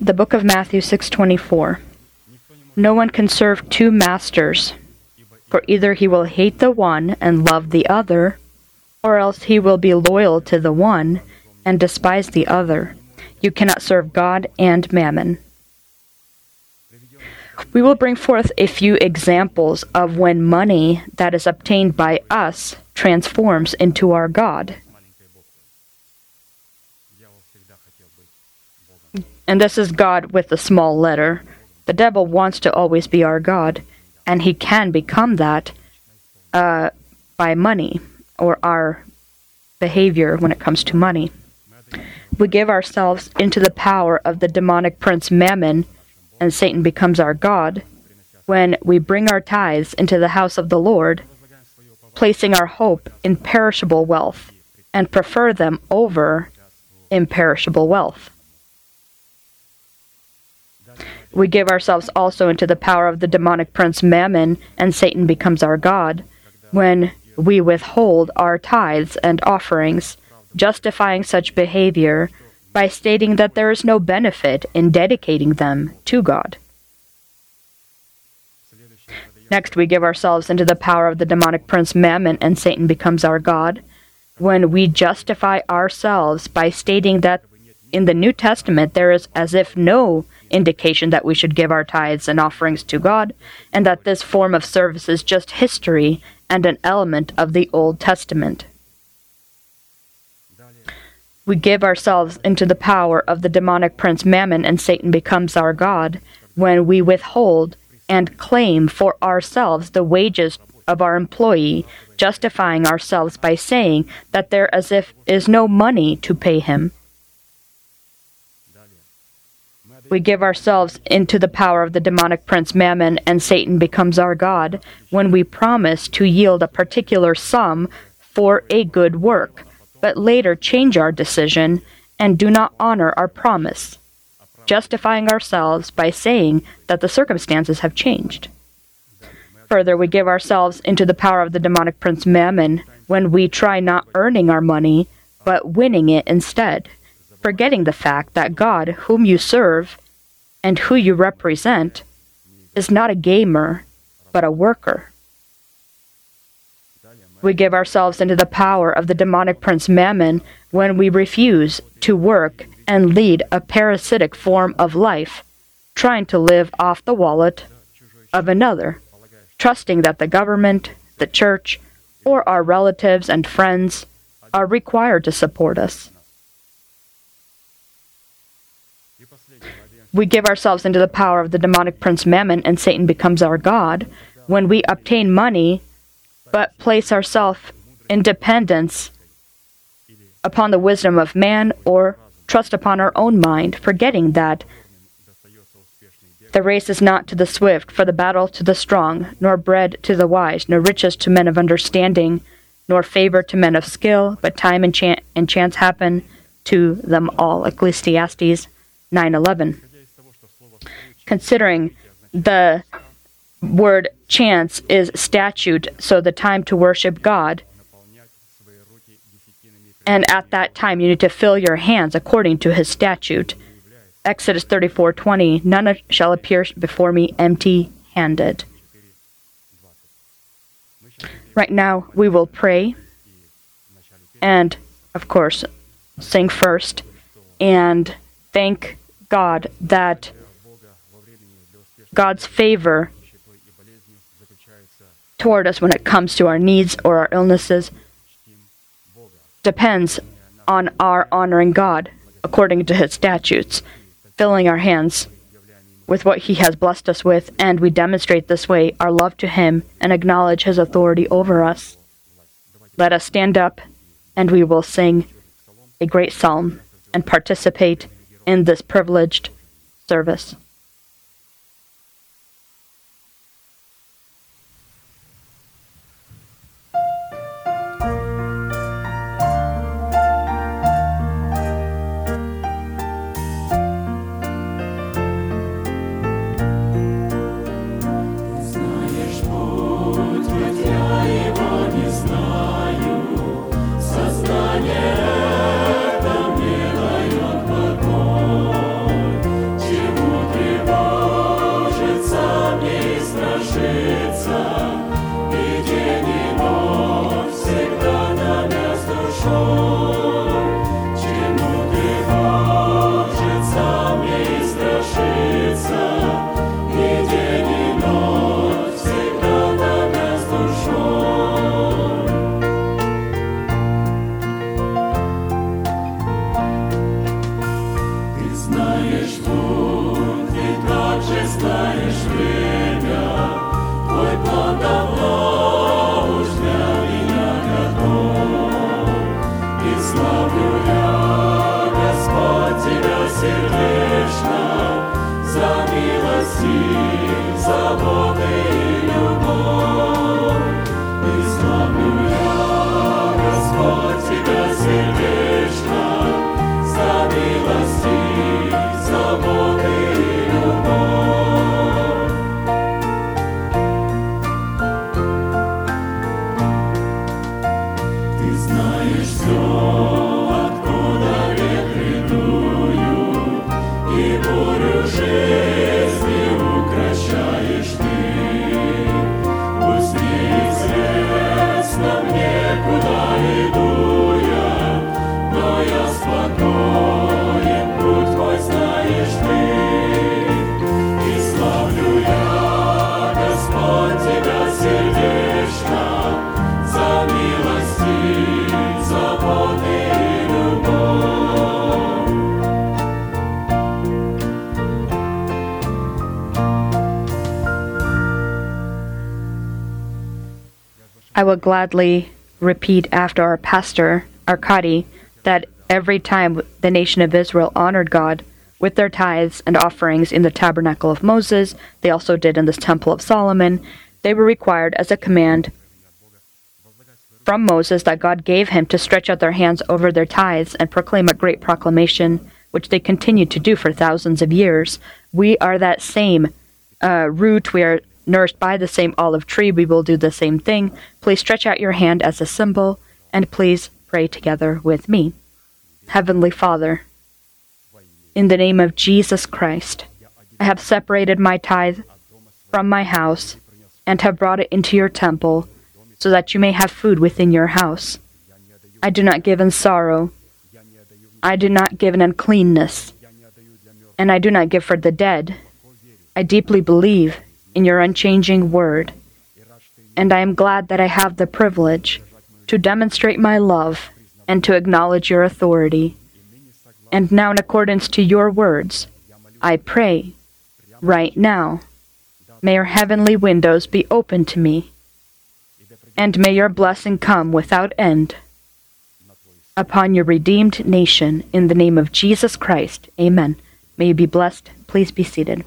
The book of Matthew 6:24. No one can serve two masters, for either he will hate the one and love the other, or else he will be loyal to the one and despise the other. You cannot serve God and mammon. We will bring forth a few examples of when money that is obtained by us transforms into our God. And this is God with a small letter. The devil wants to always be our God, and he can become that uh, by money or our behavior when it comes to money. We give ourselves into the power of the demonic prince Mammon, and Satan becomes our God when we bring our tithes into the house of the Lord, placing our hope in perishable wealth and prefer them over imperishable wealth. We give ourselves also into the power of the demonic prince Mammon, and Satan becomes our God when we withhold our tithes and offerings, justifying such behavior by stating that there is no benefit in dedicating them to God. Next, we give ourselves into the power of the demonic prince Mammon, and Satan becomes our God when we justify ourselves by stating that in the New Testament there is as if no indication that we should give our tithes and offerings to God, and that this form of service is just history and an element of the Old Testament. We give ourselves into the power of the demonic prince Mammon, and Satan becomes our God when we withhold and claim for ourselves the wages of our employee, justifying ourselves by saying that there as if is no money to pay him. We give ourselves into the power of the demonic prince Mammon, and Satan becomes our God when we promise to yield a particular sum for a good work, but later change our decision and do not honor our promise, justifying ourselves by saying that the circumstances have changed. Further, we give ourselves into the power of the demonic prince Mammon when we try not earning our money, but winning it instead forgetting the fact that God, whom you serve and who you represent, is not a gamer, but a worker. We give ourselves into the power of the demonic prince Mammon when we refuse to work and lead a parasitic form of life, trying to live off the wallet of another, trusting that the government, the church, or our relatives and friends are required to support us. we give ourselves into the power of the demonic prince Mammon, and Satan becomes our God. When we obtain money, but place ourselves in dependence upon the wisdom of man or trust upon our own mind, forgetting that the race is not to the swift, for the battle to the strong, nor bread to the wise, nor riches to men of understanding, nor favor to men of skill, but time and, chan- and chance happen to them all. Ecclesiastes 9:11 considering the word chance is statute, so the time to worship God. And at that time, you need to fill your hands according to his statute. Exodus 34:20 None shall appear before me empty-handed. Right now, we will pray and of course sing first and thank God that God's favor toward us when it comes to our needs or our illnesses depends on our honoring God according to his statutes, filling our hands with what he has blessed us with, and we demonstrate this way our love to him and acknowledge his authority over us. Let us stand up and we will sing a great psalm and participate in this privileged service. Oh. Bogu I will gladly repeat after our pastor, Arkady, that every time the nation of Israel honored God with their tithes and offerings in the tabernacle of Moses, they also did in this temple of Solomon, they were required as a command from Moses that God gave him to stretch out their hands over their tithes and proclaim a great proclamation, which they continued to do for thousands of years. We are that same uh, root. We are nourished by the same olive tree. We will do the same thing. Please stretch out your hand as a symbol, and please pray together with me. Heavenly Father, in the name of Jesus Christ, I have separated my tithe from my house and have brought it into your temple so that you may have food within your house. I do not give in sorrow. I do not give in uncleanness. And I do not give for the dead. I deeply believe in your unchanging word. And I am glad that I have the privilege to demonstrate my love and to acknowledge your authority. And now, in accordance to your words, I pray, right now, may your heavenly windows be open to me, and may your blessing come without end upon your redeemed nation in the name of Jesus Christ. Amen. May you be blessed. Please be seated.